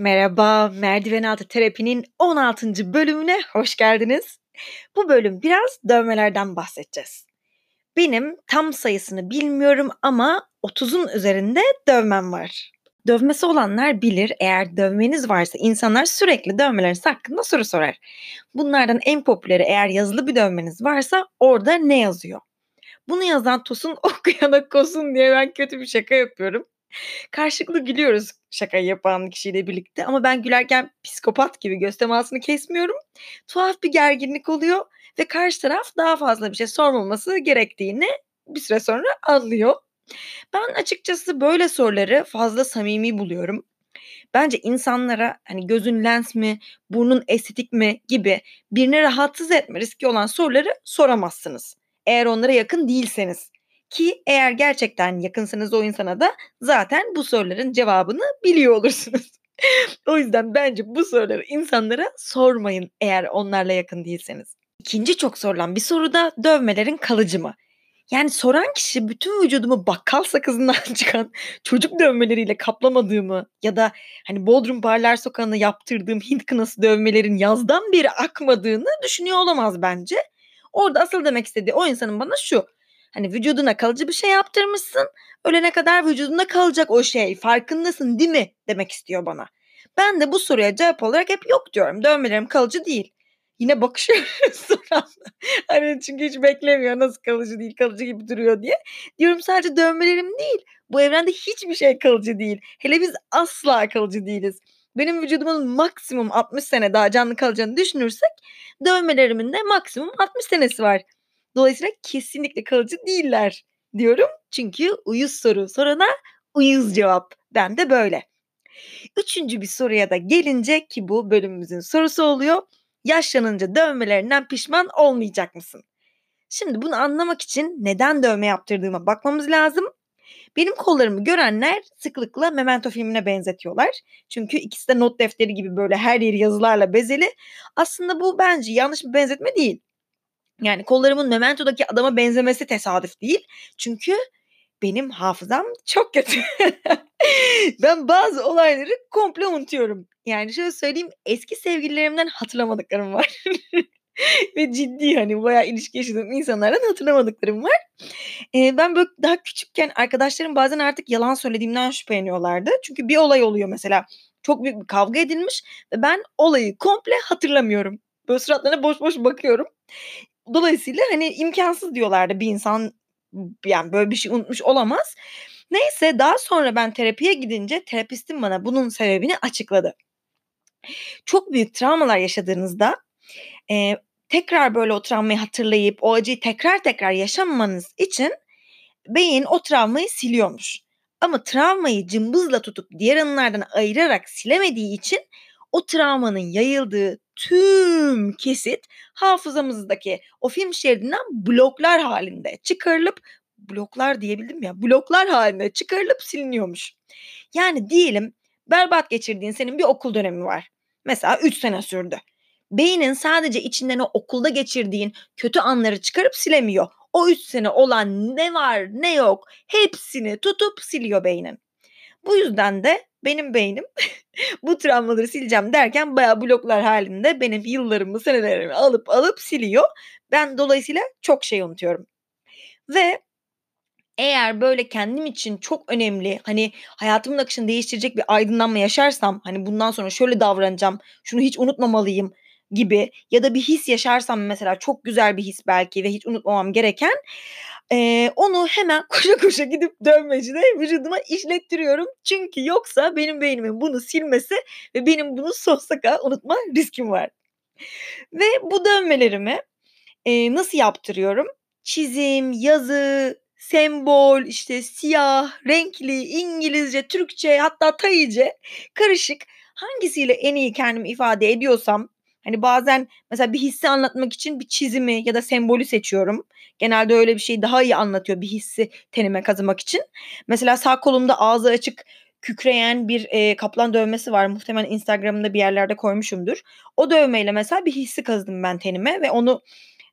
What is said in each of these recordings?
Merhaba, Merdiven Altı Terapi'nin 16. bölümüne hoş geldiniz. Bu bölüm biraz dövmelerden bahsedeceğiz. Benim tam sayısını bilmiyorum ama 30'un üzerinde dövmem var. Dövmesi olanlar bilir eğer dövmeniz varsa insanlar sürekli dövmeleriniz hakkında soru sorar. Bunlardan en popüleri eğer yazılı bir dövmeniz varsa orada ne yazıyor? Bunu yazan Tosun okuyana kosun diye ben kötü bir şaka yapıyorum. Karşılıklı gülüyoruz şakayı yapan kişiyle birlikte ama ben gülerken psikopat gibi göz temasını kesmiyorum. Tuhaf bir gerginlik oluyor ve karşı taraf daha fazla bir şey sormaması gerektiğini bir süre sonra anlıyor. Ben açıkçası böyle soruları fazla samimi buluyorum. Bence insanlara hani gözün lens mi, burnun estetik mi gibi birini rahatsız etme riski olan soruları soramazsınız. Eğer onlara yakın değilseniz. Ki eğer gerçekten yakınsınız o insana da zaten bu soruların cevabını biliyor olursunuz. o yüzden bence bu soruları insanlara sormayın eğer onlarla yakın değilseniz. İkinci çok sorulan bir soru da dövmelerin kalıcı mı? Yani soran kişi bütün vücudumu bakkal sakızından çıkan çocuk dövmeleriyle kaplamadığımı ya da hani Bodrum Barlar Sokağı'nda yaptırdığım Hint kınası dövmelerin yazdan beri akmadığını düşünüyor olamaz bence. Orada asıl demek istediği o insanın bana şu. Hani vücuduna kalıcı bir şey yaptırmışsın. Ölene kadar vücudunda kalacak o şey. Farkındasın değil mi? Demek istiyor bana. Ben de bu soruya cevap olarak hep yok diyorum. Dövmelerim kalıcı değil. Yine bakışıyoruz sonra. hani çünkü hiç beklemiyor nasıl kalıcı değil kalıcı gibi duruyor diye. Diyorum sadece dövmelerim değil. Bu evrende hiçbir şey kalıcı değil. Hele biz asla kalıcı değiliz. Benim vücudumun maksimum 60 sene daha canlı kalacağını düşünürsek dövmelerimin de maksimum 60 senesi var. Dolayısıyla kesinlikle kalıcı değiller diyorum. Çünkü uyuz soru sorana uyuz cevap. Ben de böyle. Üçüncü bir soruya da gelince ki bu bölümümüzün sorusu oluyor. Yaşlanınca dövmelerinden pişman olmayacak mısın? Şimdi bunu anlamak için neden dövme yaptırdığıma bakmamız lazım. Benim kollarımı görenler sıklıkla Memento filmine benzetiyorlar. Çünkü ikisi de not defteri gibi böyle her yeri yazılarla bezeli. Aslında bu bence yanlış bir benzetme değil. Yani kollarımın Memento'daki adama benzemesi tesadüf değil. Çünkü benim hafızam çok kötü. ben bazı olayları komple unutuyorum. Yani şöyle söyleyeyim eski sevgililerimden hatırlamadıklarım var. Ve ciddi hani bayağı ilişki yaşadığım insanlardan hatırlamadıklarım var. Ee, ben böyle daha küçükken arkadaşlarım bazen artık yalan söylediğimden şüpheleniyorlardı. Çünkü bir olay oluyor mesela. Çok büyük bir kavga edilmiş ve ben olayı komple hatırlamıyorum. Böyle suratlarına boş boş bakıyorum. Dolayısıyla hani imkansız diyorlardı bir insan yani böyle bir şey unutmuş olamaz. Neyse daha sonra ben terapiye gidince terapistim bana bunun sebebini açıkladı. Çok büyük travmalar yaşadığınızda e, tekrar böyle o travmayı hatırlayıp o acıyı tekrar tekrar yaşamamanız için beyin o travmayı siliyormuş. Ama travmayı cımbızla tutup diğer anılardan ayırarak silemediği için o travmanın yayıldığı tüm kesit hafızamızdaki o film şeridinden bloklar halinde çıkarılıp bloklar diyebildim ya bloklar halinde çıkarılıp siliniyormuş. Yani diyelim berbat geçirdiğin senin bir okul dönemi var. Mesela 3 sene sürdü. Beynin sadece içinden o okulda geçirdiğin kötü anları çıkarıp silemiyor. O 3 sene olan ne var ne yok hepsini tutup siliyor beynin. Bu yüzden de benim beynim bu travmaları sileceğim derken bayağı bloklar halinde benim yıllarımı, senelerimi alıp alıp siliyor. Ben dolayısıyla çok şey unutuyorum. Ve eğer böyle kendim için çok önemli hani hayatımın akışını değiştirecek bir aydınlanma yaşarsam hani bundan sonra şöyle davranacağım şunu hiç unutmamalıyım gibi ya da bir his yaşarsam mesela çok güzel bir his belki ve hiç unutmamam gereken e, onu hemen koşa koşa gidip dövmecide vücuduma işlettiriyorum. Çünkü yoksa benim beynimin bunu silmesi ve benim bunu sonsuza kadar unutma riskim var. Ve bu dövmelerimi e, nasıl yaptırıyorum? Çizim, yazı, sembol, işte siyah, renkli, İngilizce, Türkçe hatta Tayıcı karışık hangisiyle en iyi kendimi ifade ediyorsam hani bazen mesela bir hissi anlatmak için bir çizimi ya da sembolü seçiyorum. Genelde öyle bir şeyi daha iyi anlatıyor bir hissi tenime kazımak için. Mesela sağ kolumda ağzı açık kükreyen bir e, kaplan dövmesi var. Muhtemelen Instagram'da bir yerlerde koymuşumdur. O dövmeyle mesela bir hissi kazıdım ben tenime ve onu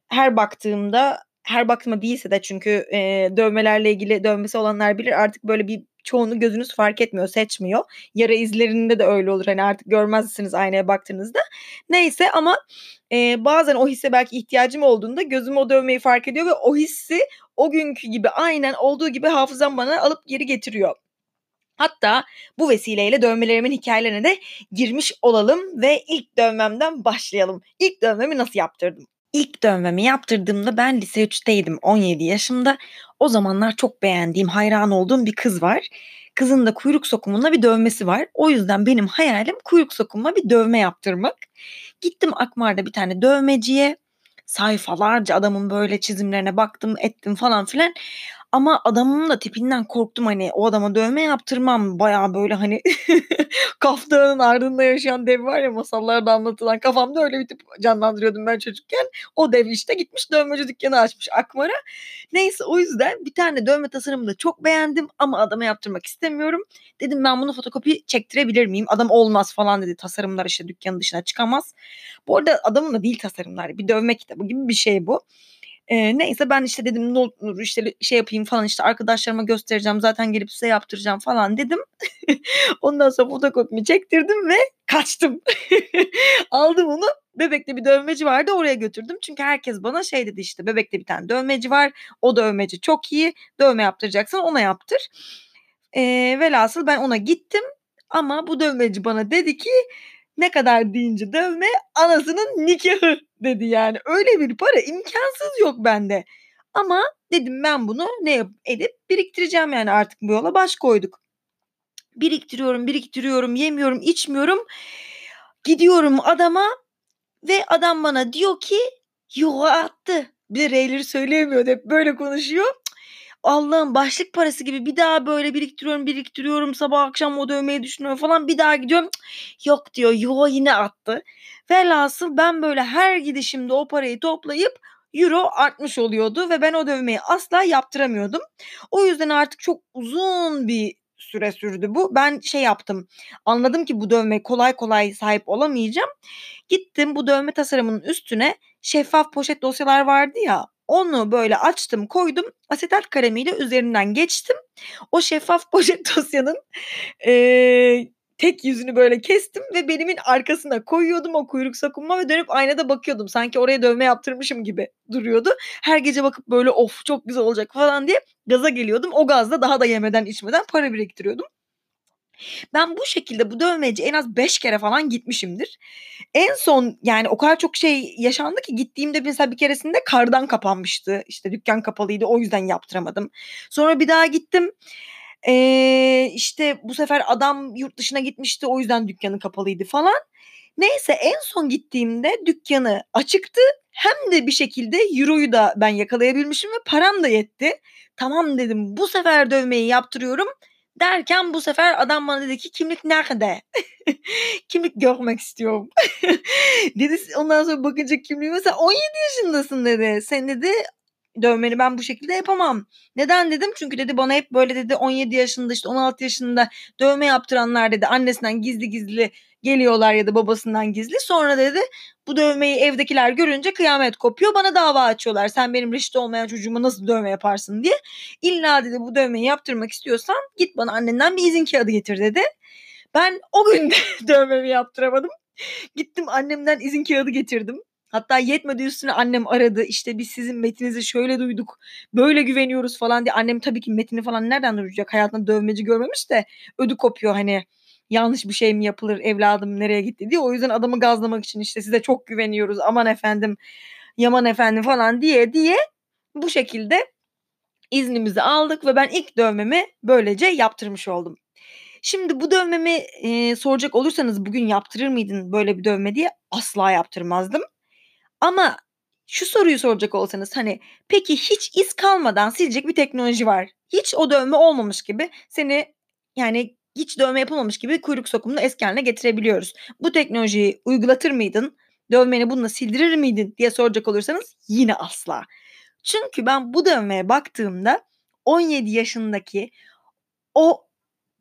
her baktığımda her baktığımda değilse de çünkü e, dövmelerle ilgili dövmesi olanlar bilir artık böyle bir çoğunu gözünüz fark etmiyor, seçmiyor. Yara izlerinde de öyle olur. Hani artık görmezsiniz aynaya baktığınızda. Neyse ama e, bazen o hisse belki ihtiyacım olduğunda gözüm o dövmeyi fark ediyor ve o hissi o günkü gibi aynen olduğu gibi hafızam bana alıp geri getiriyor. Hatta bu vesileyle dövmelerimin hikayelerine de girmiş olalım ve ilk dövmemden başlayalım. İlk dövmemi nasıl yaptırdım? İlk dövmemi yaptırdığımda ben lise 3'teydim 17 yaşımda. O zamanlar çok beğendiğim, hayran olduğum bir kız var. Kızın da kuyruk sokumunda bir dövmesi var. O yüzden benim hayalim kuyruk sokumuma bir dövme yaptırmak. Gittim Akmar'da bir tane dövmeciye. Sayfalarca adamın böyle çizimlerine baktım, ettim falan filan. Ama adamın da tipinden korktum hani o adama dövme yaptırmam. Baya böyle hani Kaf Dağı'nın ardında yaşayan dev var ya masallarda anlatılan. Kafamda öyle bir tip canlandırıyordum ben çocukken. O dev işte gitmiş dövmeci dükkanı açmış Akmar'a. Neyse o yüzden bir tane dövme tasarımını da çok beğendim ama adama yaptırmak istemiyorum. Dedim ben bunu fotokopi çektirebilir miyim? Adam olmaz falan dedi. Tasarımlar işte dükkanın dışına çıkamaz. Bu arada adamın da değil tasarımlar. Bir dövme kitabı gibi bir şey bu. Eee, neyse ben işte dedim ne olur işte şey yapayım falan işte arkadaşlarıma göstereceğim zaten gelip size yaptıracağım falan dedim. Ondan sonra fotokopimi çektirdim ve kaçtım. Aldım onu Bebek'te bir dövmeci vardı oraya götürdüm. Çünkü herkes bana şey dedi işte Bebek'te bir tane dövmeci var. O dövmeci çok iyi. Dövme yaptıracaksan ona yaptır. Eee, velhasıl ben ona gittim ama bu dövmeci bana dedi ki ne kadar deyince dövme anasının nikahı dedi yani. Öyle bir para imkansız yok bende. Ama dedim ben bunu ne yap edip biriktireceğim yani artık bu yola baş koyduk. Biriktiriyorum, biriktiriyorum, yemiyorum, içmiyorum. Gidiyorum adama ve adam bana diyor ki yuva attı. Bir de R'leri söyleyemiyor hep böyle konuşuyor. Allah'ım başlık parası gibi bir daha böyle biriktiriyorum biriktiriyorum sabah akşam o dövmeyi düşünüyorum falan bir daha gidiyorum yok diyor yuva yine attı. Velhasıl ben böyle her gidişimde o parayı toplayıp euro artmış oluyordu ve ben o dövmeyi asla yaptıramıyordum. O yüzden artık çok uzun bir süre sürdü bu. Ben şey yaptım. Anladım ki bu dövme kolay kolay sahip olamayacağım. Gittim bu dövme tasarımının üstüne şeffaf poşet dosyalar vardı ya onu böyle açtım koydum asetat kalemiyle üzerinden geçtim. O şeffaf poşet dosyanın eee, tek yüzünü böyle kestim ve belimin arkasına koyuyordum o kuyruk sokunma ve dönüp aynada bakıyordum. Sanki oraya dövme yaptırmışım gibi duruyordu. Her gece bakıp böyle of çok güzel olacak falan diye gaza geliyordum. O gazla daha da yemeden içmeden para biriktiriyordum. Ben bu şekilde bu dövmeci en az 5 kere falan gitmişimdir. En son yani o kadar çok şey yaşandı ki gittiğimde mesela bir keresinde kardan kapanmıştı. İşte dükkan kapalıydı o yüzden yaptıramadım. Sonra bir daha gittim. Ee, işte bu sefer adam yurt dışına gitmişti o yüzden dükkanı kapalıydı falan. Neyse en son gittiğimde dükkanı açıktı. Hem de bir şekilde euroyu da ben yakalayabilmişim ve param da yetti. Tamam dedim bu sefer dövmeyi yaptırıyorum. Derken bu sefer adam bana dedi ki kimlik nerede? kimlik görmek istiyorum. dedi ondan sonra bakınca kimliği mesela 17 yaşındasın dedi. Sen dedi dövmeni ben bu şekilde yapamam. Neden dedim? Çünkü dedi bana hep böyle dedi 17 yaşında işte 16 yaşında dövme yaptıranlar dedi annesinden gizli gizli geliyorlar ya da babasından gizli. Sonra dedi bu dövmeyi evdekiler görünce kıyamet kopuyor. Bana dava açıyorlar. Sen benim reşit olmayan çocuğuma nasıl dövme yaparsın diye. İlla dedi bu dövmeyi yaptırmak istiyorsan git bana annenden bir izin kağıdı getir dedi. Ben o gün de dövmemi yaptıramadım. Gittim annemden izin kağıdı getirdim. Hatta yetmedi üstüne annem aradı. İşte biz sizin metinizi şöyle duyduk. Böyle güveniyoruz falan diye. Annem tabii ki metini falan nereden duyacak? Hayatında dövmeci görmemiş de ödü kopuyor hani yanlış bir şey mi yapılır evladım nereye gitti diye. O yüzden adamı gazlamak için işte size çok güveniyoruz aman efendim yaman efendim falan diye diye bu şekilde iznimizi aldık ve ben ilk dövmemi böylece yaptırmış oldum. Şimdi bu dövmemi e, soracak olursanız bugün yaptırır mıydın böyle bir dövme diye asla yaptırmazdım. Ama şu soruyu soracak olsanız hani peki hiç iz kalmadan silecek bir teknoloji var. Hiç o dövme olmamış gibi seni yani hiç dövme yapılmamış gibi kuyruk sokumunu eski haline getirebiliyoruz. Bu teknolojiyi uygulatır mıydın? Dövmeni bununla sildirir miydin diye soracak olursanız yine asla. Çünkü ben bu dövmeye baktığımda 17 yaşındaki o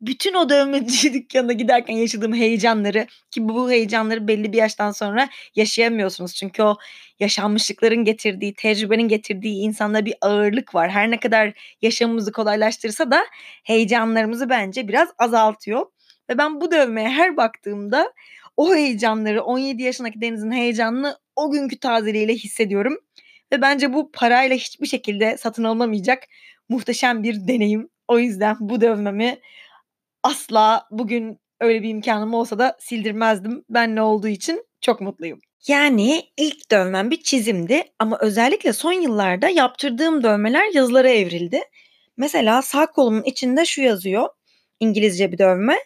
bütün o dövmeci dükkanına giderken yaşadığım heyecanları ki bu heyecanları belli bir yaştan sonra yaşayamıyorsunuz. Çünkü o yaşanmışlıkların getirdiği, tecrübenin getirdiği insanda bir ağırlık var. Her ne kadar yaşamımızı kolaylaştırsa da heyecanlarımızı bence biraz azaltıyor. Ve ben bu dövmeye her baktığımda o heyecanları 17 yaşındaki Deniz'in heyecanını o günkü tazeliğiyle hissediyorum. Ve bence bu parayla hiçbir şekilde satın alınamayacak muhteşem bir deneyim. O yüzden bu dövmemi asla bugün öyle bir imkanım olsa da sildirmezdim. Ben ne olduğu için çok mutluyum. Yani ilk dövmem bir çizimdi ama özellikle son yıllarda yaptırdığım dövmeler yazılara evrildi. Mesela sağ kolumun içinde şu yazıyor. İngilizce bir dövme.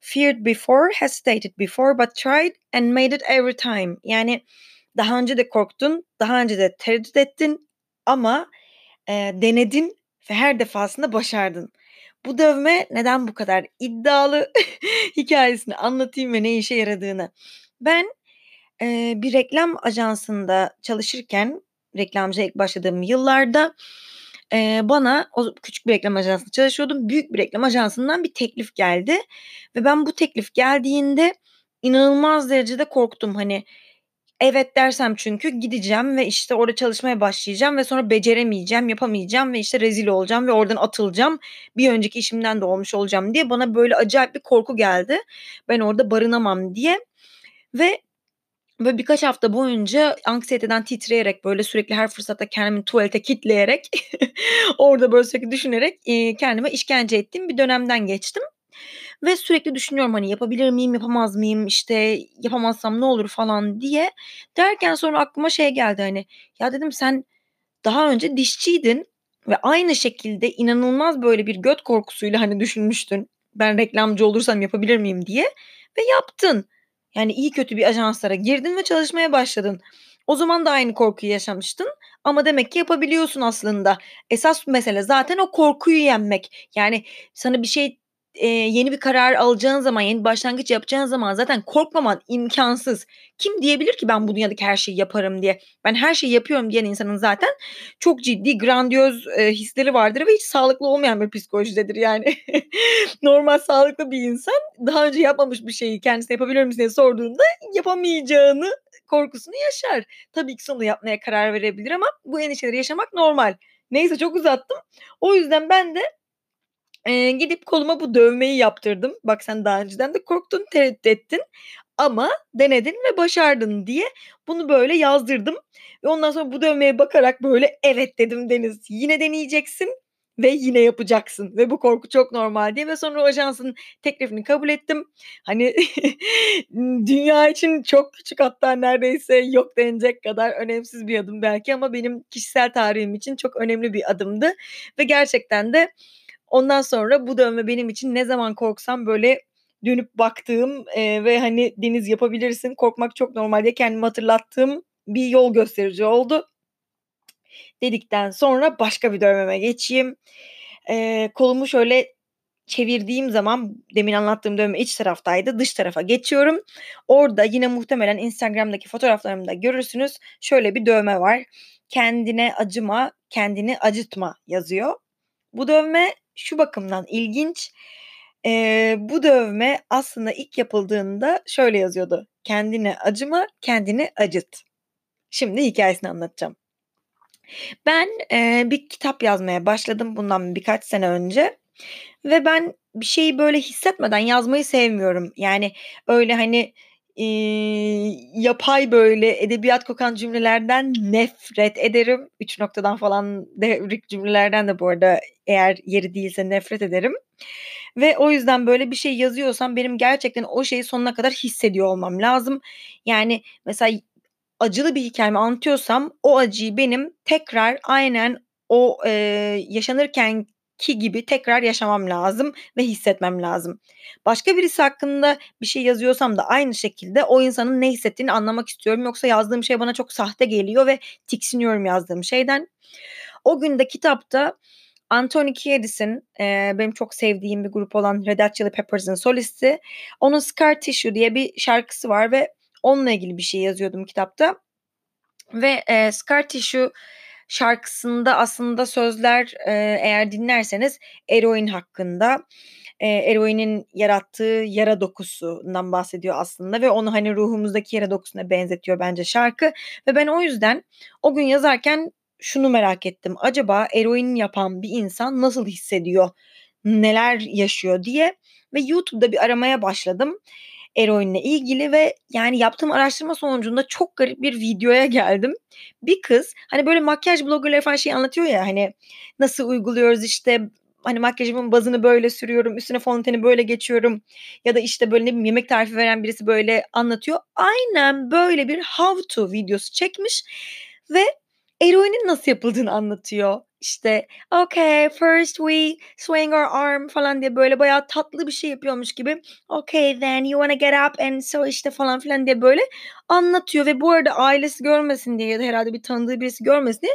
Feared before, hesitated before but tried and made it every time. Yani daha önce de korktun, daha önce de tereddüt ettin ama e, denedin ve her defasında başardın. Bu dövme neden bu kadar iddialı hikayesini anlatayım ve ne işe yaradığını. Ben e, bir reklam ajansında çalışırken reklamcı ilk başladığım yıllarda e, bana o küçük bir reklam ajansında çalışıyordum. Büyük bir reklam ajansından bir teklif geldi ve ben bu teklif geldiğinde inanılmaz derecede korktum. Hani Evet dersem çünkü gideceğim ve işte orada çalışmaya başlayacağım ve sonra beceremeyeceğim, yapamayacağım ve işte rezil olacağım ve oradan atılacağım. Bir önceki işimden de olmuş olacağım diye bana böyle acayip bir korku geldi. Ben orada barınamam diye. Ve böyle birkaç hafta boyunca anksiyeteden titreyerek böyle sürekli her fırsatta kendimi tuvalete kitleyerek orada böyle sürekli düşünerek kendime işkence ettiğim bir dönemden geçtim. Ve sürekli düşünüyorum hani yapabilir miyim, yapamaz mıyım, işte yapamazsam ne olur falan diye. Derken sonra aklıma şey geldi hani ya dedim sen daha önce dişçiydin ve aynı şekilde inanılmaz böyle bir göt korkusuyla hani düşünmüştün. Ben reklamcı olursam yapabilir miyim diye ve yaptın. Yani iyi kötü bir ajanslara girdin ve çalışmaya başladın. O zaman da aynı korkuyu yaşamıştın ama demek ki yapabiliyorsun aslında. Esas mesele zaten o korkuyu yenmek. Yani sana bir şey e, yeni bir karar alacağın zaman, yeni bir başlangıç yapacağın zaman zaten korkmaman imkansız. Kim diyebilir ki ben bu dünyadaki her şeyi yaparım diye. Ben her şeyi yapıyorum diyen insanın zaten çok ciddi, grandiyoz e, hisleri vardır ve hiç sağlıklı olmayan bir psikolojidedir yani. Normal sağlıklı bir insan daha önce yapmamış bir şeyi kendisine yapabilir misin diye sorduğunda yapamayacağını korkusunu yaşar. Tabii ki sonunda yapmaya karar verebilir ama bu endişeleri yaşamak normal. Neyse çok uzattım. O yüzden ben de Eee, gidip koluma bu dövmeyi yaptırdım. Bak sen daha önceden de korktun, tereddüt ettin ama denedin ve başardın diye bunu böyle yazdırdım ve ondan sonra bu dövmeye bakarak böyle evet dedim Deniz. Yine deneyeceksin ve yine yapacaksın ve bu korku çok normal diye ve sonra o ajansın teklifini kabul ettim. Hani dünya için çok küçük hatta neredeyse yok denecek kadar önemsiz bir adım belki ama benim kişisel tarihim için çok önemli bir adımdı ve gerçekten de Ondan sonra bu dövme benim için ne zaman korksam böyle dönüp baktığım e, ve hani Deniz yapabilirsin korkmak çok normal diye kendimi hatırlattığım bir yol gösterici oldu. Dedikten sonra başka bir dövmeme geçeyim. E, kolumu şöyle çevirdiğim zaman demin anlattığım dövme iç taraftaydı. Dış tarafa geçiyorum. Orada yine muhtemelen Instagram'daki fotoğraflarımda görürsünüz. Şöyle bir dövme var. Kendine acıma, kendini acıtma yazıyor. Bu dövme şu bakımdan ilginç. Eee, bu dövme aslında ilk yapıldığında şöyle yazıyordu. Kendine acıma, kendini acıt. Şimdi hikayesini anlatacağım. Ben, eee, bir kitap yazmaya başladım bundan birkaç sene önce ve ben bir şeyi böyle hissetmeden yazmayı sevmiyorum. Yani öyle, hani, iii, yapay böyle edebiyat kokan cümlelerden nefret ederim. 3 noktadan falan devrik cümlelerden de bu arada eğer yeri değilse nefret ederim. Ve o yüzden böyle bir şey yazıyorsam benim gerçekten o şeyi sonuna kadar hissediyor olmam lazım. Yani mesela acılı bir hikâyemi anlatıyorsam o acıyı benim tekrar aynen o, eee, yaşanırken ki gibi tekrar yaşamam lazım ve hissetmem lazım. Başka birisi hakkında bir şey yazıyorsam da aynı şekilde o insanın ne hissettiğini anlamak istiyorum. Yoksa yazdığım şey bana çok sahte geliyor ve tiksiniyorum yazdığım şeyden. O günde kitapta Anthony Kiedis'in e, benim çok sevdiğim bir grup olan Red Hot Chili Peppers'ın solisti. Onun Scar Tissue diye bir şarkısı var ve onunla ilgili bir şey yazıyordum kitapta. Ve e, Scar Tissue şarkısında aslında sözler e, eğer dinlerseniz eroin hakkında e, eroinin yarattığı yara dokusundan bahsediyor aslında ve onu hani ruhumuzdaki yara dokusuna benzetiyor bence şarkı ve ben o yüzden o gün yazarken şunu merak ettim. Acaba eroin yapan bir insan nasıl hissediyor? Neler yaşıyor diye ve YouTube'da bir aramaya başladım eroinle ilgili ve yani yaptığım araştırma sonucunda çok garip bir videoya geldim. Bir kız hani böyle makyaj bloggerları falan şey anlatıyor ya hani nasıl uyguluyoruz işte hani makyajımın bazını böyle sürüyorum, üstüne fonteni böyle geçiyorum ya da işte böyle ne bileyim yemek tarifi veren birisi böyle anlatıyor. Aynen böyle bir how to videosu çekmiş ve eroinin nasıl yapıldığını anlatıyor. İşte okay first we swing our arm falan diye böyle bayağı tatlı bir şey yapıyormuş gibi. Okay then you wanna get up and so işte falan filan diye böyle anlatıyor ve bu arada ailesi görmesin diye ya da herhalde bir tanıdığı birisi görmesin diye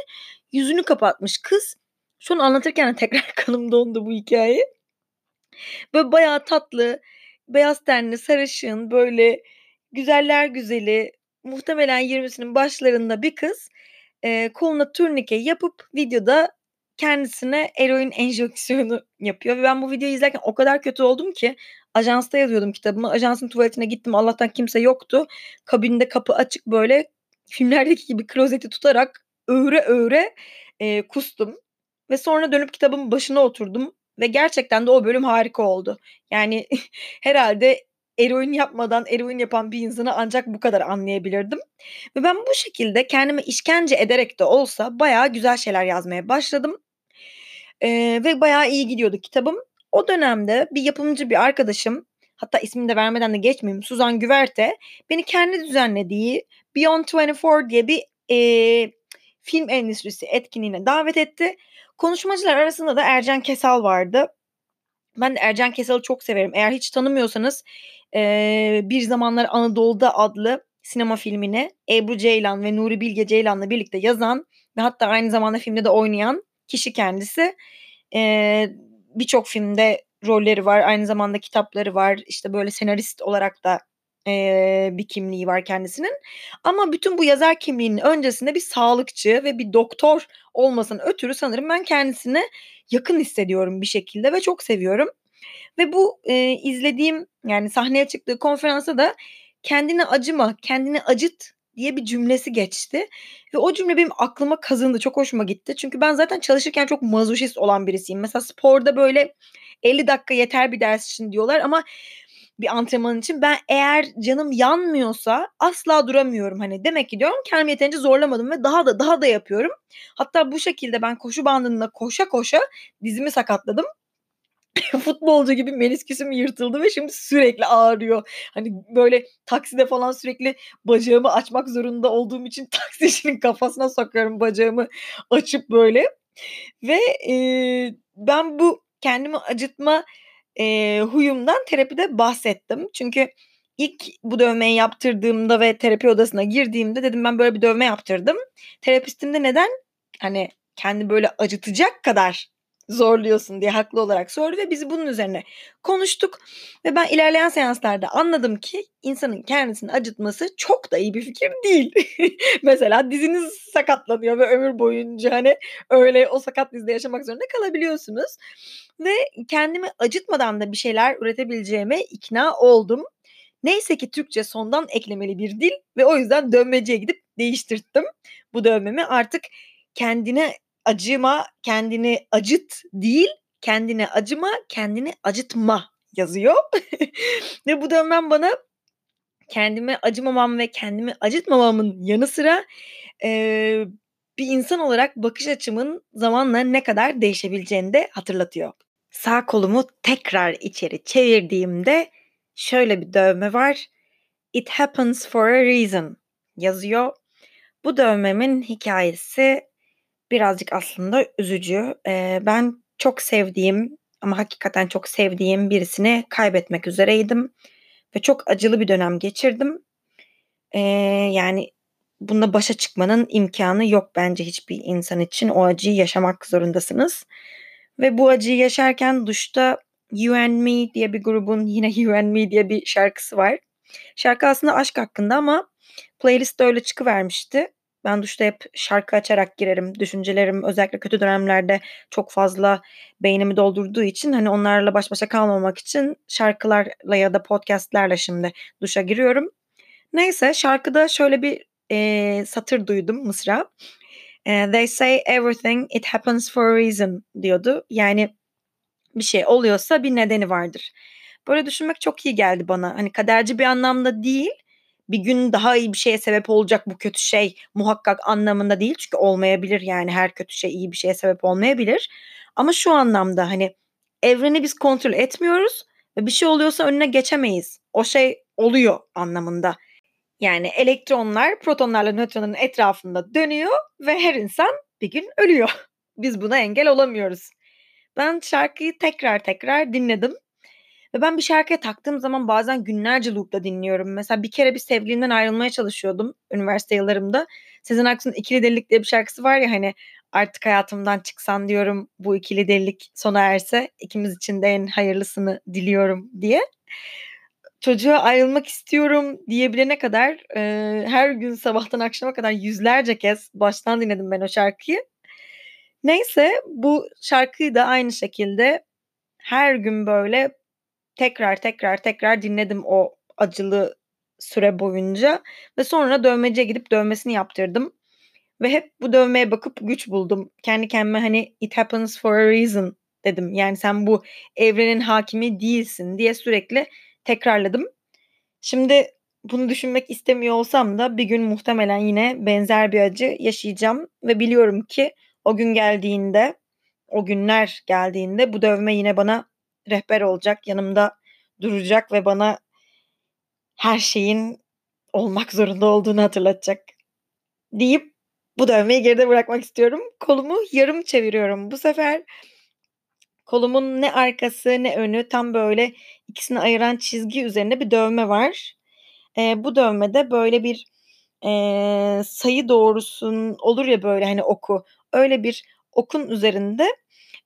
yüzünü kapatmış kız. Şu an anlatırken tekrar kanım dondu bu hikaye. Böyle bayağı tatlı, beyaz tenli, sarışın, böyle güzeller güzeli, muhtemelen 20'sinin başlarında bir kız e, koluna turnike yapıp videoda kendisine eroin enjeksiyonu yapıyor. Ve ben bu videoyu izlerken o kadar kötü oldum ki ajansta yazıyordum kitabımı. Ajansın tuvaletine gittim. Allah'tan kimse yoktu. Kabinde kapı açık böyle filmlerdeki gibi klozeti tutarak öğre öğre e, kustum. Ve sonra dönüp kitabın başına oturdum. Ve gerçekten de o bölüm harika oldu. Yani herhalde eroin yapmadan eroin yapan bir insanı ancak bu kadar anlayabilirdim. Ve ben bu şekilde kendime işkence ederek de olsa bayağı güzel şeyler yazmaya başladım. Ee, ve bayağı iyi gidiyordu kitabım. O dönemde bir yapımcı bir arkadaşım hatta ismini de vermeden de geçmeyeyim Suzan Güverte beni kendi düzenlediği Beyond 24 diye bir e, film endüstrisi etkinliğine davet etti. Konuşmacılar arasında da Ercan Kesal vardı. Ben de Ercan Kesal'ı çok severim. Eğer hiç tanımıyorsanız e, Bir Zamanlar Anadolu'da adlı sinema filmini Ebru Ceylan ve Nuri Bilge Ceylan'la birlikte yazan ve hatta aynı zamanda filmde de oynayan kişi kendisi. E, Birçok filmde rolleri var. Aynı zamanda kitapları var. İşte böyle senarist olarak da e, bir kimliği var kendisinin. Ama bütün bu yazar kimliğinin öncesinde bir sağlıkçı ve bir doktor olmasının ötürü sanırım ben kendisine yakın hissediyorum bir şekilde ve çok seviyorum. Ve bu e, izlediğim yani sahneye çıktığı konferansa da kendine acıma, kendini acıt diye bir cümlesi geçti. Ve o cümle benim aklıma kazındı. Çok hoşuma gitti. Çünkü ben zaten çalışırken çok mazoşist olan birisiyim. Mesela sporda böyle 50 dakika yeter bir ders için diyorlar ama bir antrenman için ben eğer canım yanmıyorsa asla duramıyorum hani demek ki diyorum kendimi yeterince zorlamadım ve daha da daha da yapıyorum. Hatta bu şekilde ben koşu bandında koşa koşa dizimi sakatladım. futbolcu gibi menisküsüm yırtıldı ve şimdi sürekli ağrıyor. Hani böyle takside falan sürekli bacağımı açmak zorunda olduğum için taksicinin kafasına sokuyorum bacağımı açıp böyle. Ve e, ben bu kendimi acıtma e, huyumdan terapide bahsettim. Çünkü ilk bu dövmeyi yaptırdığımda ve terapi odasına girdiğimde dedim ben böyle bir dövme yaptırdım. Terapistim de neden hani kendi böyle acıtacak kadar zorluyorsun diye haklı olarak sordu ve biz bunun üzerine konuştuk. Ve ben ilerleyen seanslarda anladım ki insanın kendisini acıtması çok da iyi bir fikir değil. Mesela diziniz sakatlanıyor ve ömür boyunca hani öyle o sakat dizde yaşamak zorunda kalabiliyorsunuz. Ve kendimi acıtmadan da bir şeyler üretebileceğime ikna oldum. Neyse ki Türkçe sondan eklemeli bir dil ve o yüzden dövmeciye gidip değiştirttim bu dövmemi. Artık kendine acıma, kendini acıt değil, kendine acıma, kendini acıtma yazıyor. ve bu dönem bana kendime acımamam ve kendimi acıtmamamın yanı sıra e, bir insan olarak bakış açımın zamanla ne kadar değişebileceğini de hatırlatıyor. Sağ kolumu tekrar içeri çevirdiğimde şöyle bir dövme var. It happens for a reason yazıyor. Bu dövmemin hikayesi birazcık aslında üzücü. Ee, ben çok sevdiğim ama hakikaten çok sevdiğim birisini kaybetmek üzereydim. Ve çok acılı bir dönem geçirdim. Ee, yani bununla başa çıkmanın imkanı yok bence hiçbir insan için. O acıyı yaşamak zorundasınız. Ve bu acıyı yaşarken duşta You and Me diye bir grubun yine You and Me diye bir şarkısı var. Şarkı aslında aşk hakkında ama playlistte öyle çıkıvermişti. Ben duşta hep şarkı açarak girerim. Düşüncelerim özellikle kötü dönemlerde çok fazla beynimi doldurduğu için hani onlarla baş başa kalmamak için şarkılarla ya da podcastlerle şimdi duşa giriyorum. Neyse şarkıda şöyle bir e, satır duydum Mısra. E, They say everything it happens for a reason diyordu. Yani bir şey oluyorsa bir nedeni vardır. Böyle düşünmek çok iyi geldi bana. Hani kaderci bir anlamda değil bir gün daha iyi bir şeye sebep olacak bu kötü şey muhakkak anlamında değil. Çünkü olmayabilir yani her kötü şey iyi bir şeye sebep olmayabilir. Ama şu anlamda hani evreni biz kontrol etmiyoruz ve bir şey oluyorsa önüne geçemeyiz. O şey oluyor anlamında. Yani elektronlar protonlarla nötronların etrafında dönüyor ve her insan bir gün ölüyor. Biz buna engel olamıyoruz. Ben şarkıyı tekrar tekrar dinledim ve ben bir şarkıya taktığım zaman bazen günlerce loop'ta dinliyorum. Mesela bir kere bir sevgilimden ayrılmaya çalışıyordum üniversite yıllarımda. Sezen Aksu'nun İkili Delilik diye bir şarkısı var ya hani artık hayatımdan çıksan diyorum bu ikili delilik sona erse ikimiz için de en hayırlısını diliyorum diye. Çocuğa ayrılmak istiyorum diyebilene kadar e, her gün sabahtan akşama kadar yüzlerce kez baştan dinledim ben o şarkıyı. Neyse bu şarkıyı da aynı şekilde her gün böyle tekrar tekrar tekrar dinledim o acılı süre boyunca ve sonra dövmeciye gidip dövmesini yaptırdım. Ve hep bu dövmeye bakıp güç buldum. Kendi kendime hani it happens for a reason dedim. Yani sen bu evrenin hakimi değilsin diye sürekli tekrarladım. Şimdi bunu düşünmek istemiyor olsam da bir gün muhtemelen yine benzer bir acı yaşayacağım ve biliyorum ki o gün geldiğinde, o günler geldiğinde bu dövme yine bana rehber olacak, yanımda duracak ve bana her şeyin olmak zorunda olduğunu hatırlatacak. Deyip bu dövmeyi geride bırakmak istiyorum. Kolumu yarım çeviriyorum. Bu sefer kolumun ne arkası ne önü tam böyle ikisini ayıran çizgi üzerinde bir dövme var. E, bu dövmede böyle bir e, sayı doğrusun olur ya böyle hani oku. Öyle bir okun üzerinde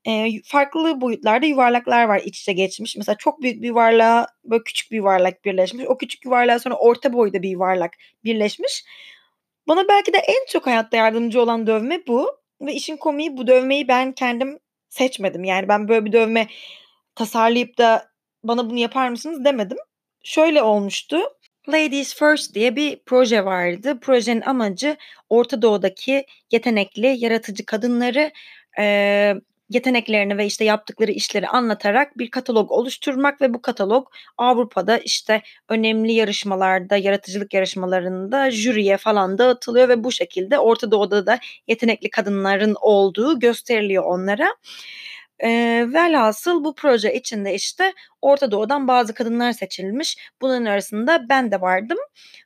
e, farklı boyutlarda yuvarlaklar var iç içe geçmiş. Mesela çok büyük bir yuvarlağa böyle küçük bir yuvarlak birleşmiş. O küçük yuvarlağa sonra orta boyda bir yuvarlak birleşmiş. Bana belki de en çok hayatta yardımcı olan dövme bu. Ve işin komiği bu dövmeyi ben kendim seçmedim. Yani ben böyle bir dövme tasarlayıp da bana bunu yapar mısınız demedim. Şöyle olmuştu. Ladies First diye bir proje vardı. Projenin amacı Orta Doğu'daki yetenekli, yaratıcı kadınları e, yeteneklerini ve işte yaptıkları işleri anlatarak bir katalog oluşturmak ve bu katalog Avrupa'da işte önemli yarışmalarda, yaratıcılık yarışmalarında jüriye falan dağıtılıyor ve bu şekilde Orta Doğu'da da yetenekli kadınların olduğu gösteriliyor onlara. E, velhasıl bu proje içinde işte Orta Doğu'dan bazı kadınlar seçilmiş. Bunun arasında ben de vardım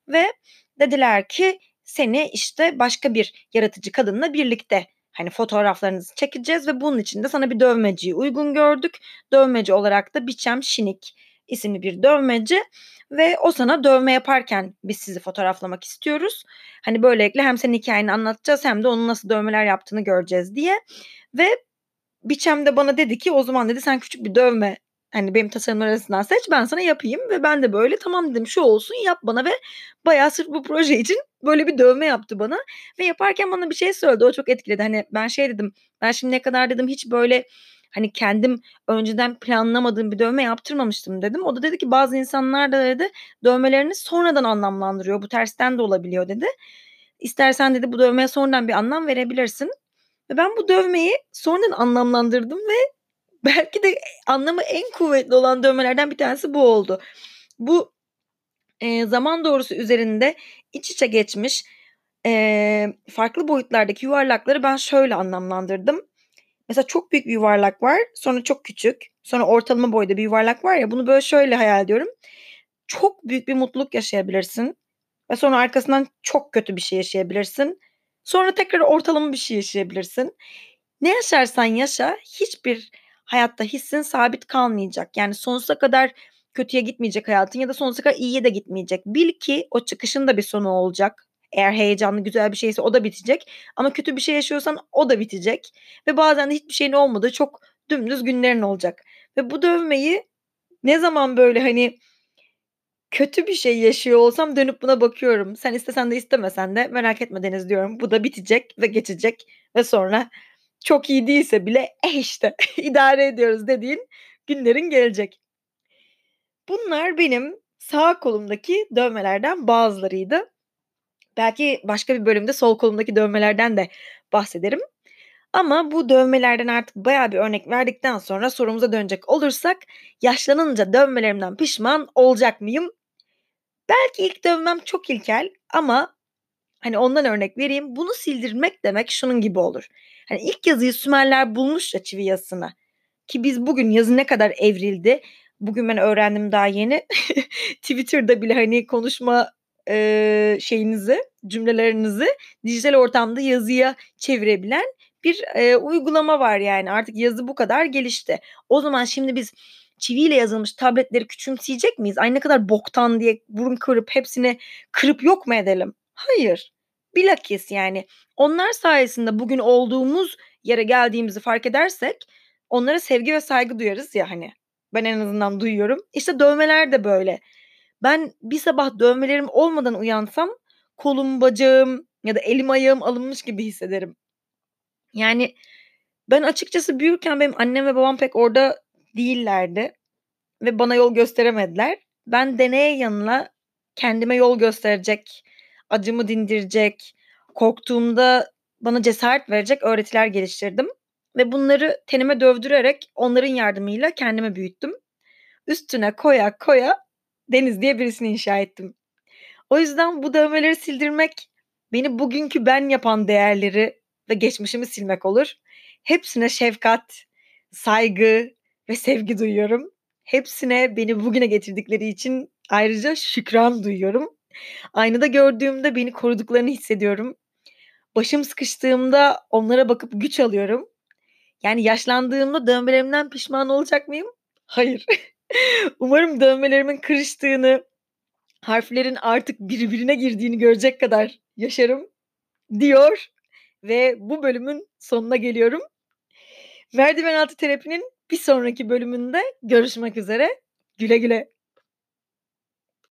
ve dediler ki seni işte başka bir yaratıcı kadınla birlikte hani fotoğraflarınızı çekeceğiz ve bunun için de sana bir dövmeciyi uygun gördük. Dövmeci olarak da Biçem Şinik isimli bir dövmeci ve o sana dövme yaparken biz sizi fotoğraflamak istiyoruz. Hani böylelikle hem senin hikayeni anlatacağız hem de onun nasıl dövmeler yaptığını göreceğiz diye. Ve Biçem de bana dedi ki o zaman dedi sen küçük bir dövme hani benim tasarımlar arasından seç ben sana yapayım ve ben de böyle tamam dedim şu olsun yap bana ve bayağı sırf bu proje için böyle bir dövme yaptı bana ve yaparken bana bir şey söyledi o çok etkiledi hani ben şey dedim ben şimdi ne kadar dedim hiç böyle hani kendim önceden planlamadığım bir dövme yaptırmamıştım dedim. O da dedi ki bazı insanlar da dedi dövmelerini sonradan anlamlandırıyor. Bu tersten de olabiliyor dedi. İstersen dedi bu dövmeye sonradan bir anlam verebilirsin. Ve ben bu dövmeyi sonradan anlamlandırdım ve belki de anlamı en kuvvetli olan dövmelerden bir tanesi bu oldu. Bu e, zaman doğrusu üzerinde iç içe geçmiş e, farklı boyutlardaki yuvarlakları ben şöyle anlamlandırdım. Mesela çok büyük bir yuvarlak var, sonra çok küçük, sonra ortalama boyda bir yuvarlak var ya bunu böyle şöyle hayal ediyorum. Çok büyük bir mutluluk yaşayabilirsin ve sonra arkasından çok kötü bir şey Sonra tekrar ortalama bir şey yaşayabilirsin. Ne yaşarsan yaşa hiçbir hayatta hissin sabit kalmayacak. Yani sonsuza kadar kötüye gitmeyecek hayatın ya da sonsuza kadar iyiye de gitmeyecek. Bil ki o çıkışın da bir sonu olacak. Eğer heyecanlı güzel bir şeyse o da bitecek. Ama kötü bir şey yaşıyorsan o da bitecek. Ve bazen de hiçbir şeyin olmadığı çok dümdüz günlerin olacak. Ve bu dövmeyi ne zaman böyle hani kötü bir şey yaşıyor olsam dönüp buna bakıyorum. Sen istesen de istemesen de merak etme Deniz diyorum. Bu da bitecek ve geçecek ve sonra çok iyi değilse bile eh işte idare ediyoruz dediğin günlerin gelecek. Bunlar benim sağ kolumdaki dövmelerden bazılarıydı. Belki başka bir bölümde sol kolumdaki dövmelerden de bahsederim. Ama bu dövmelerden artık baya bir örnek verdikten sonra sorumuza dönecek olursak yaşlanınca dövmelerimden pişman olacak mıyım? Belki ilk dövmem çok ilkel ama hani ondan örnek vereyim. Bunu sildirmek demek şunun gibi olur. Hani ilk yazıyı Sümerler bulmuş ya çivi yazısına. Ki biz bugün yazı ne kadar evrildi. Bugün ben öğrendim daha yeni. Twitter'da bile hani konuşma e, şeyinizi, cümlelerinizi dijital ortamda yazıya çevirebilen bir e, uygulama var yani. Artık yazı bu kadar gelişti. O zaman şimdi biz çiviyle yazılmış tabletleri küçümseyecek miyiz? Ay ne kadar boktan diye burun kırıp hepsini kırıp yok mu edelim? Hayır. Bilakis yani onlar sayesinde bugün olduğumuz yere geldiğimizi fark edersek onlara sevgi ve saygı duyarız ya hani. Ben en azından duyuyorum. İşte dövmeler de böyle. Ben bir sabah dövmelerim olmadan uyansam kolum, bacağım ya da elim ayağım alınmış gibi hissederim. Yani ben açıkçası büyürken benim annem ve babam pek orada değillerdi ve bana yol gösteremediler. Ben deneye yanına kendime yol gösterecek, acımı dindirecek, korktuğumda bana cesaret verecek öğretiler geliştirdim ve bunları tenime dövdürerek onların yardımıyla kendime büyüttüm. Üstüne koya koya Deniz diye birisini inşa ettim. O yüzden bu dövmeleri sildirmek beni bugünkü ben yapan değerleri ve geçmişimi silmek olur. Hepsine şefkat, saygı ve sevgi duyuyorum. Hepsine beni bugüne getirdikleri için ayrıca şükran duyuyorum. Aynada gördüğümde beni koruduklarını hissediyorum. Başım sıkıştığımda onlara bakıp güç alıyorum. Yani yaşlandığımda dövmelerimden pişman olacak mıyım? Hayır. Umarım dövmelerimin kırıştığını, harflerin artık birbirine girdiğini görecek kadar yaşarım diyor ve bu bölümün sonuna geliyorum. Merdiven altı terapinin bir sonraki bölümünde görüşmek üzere. Güle güle.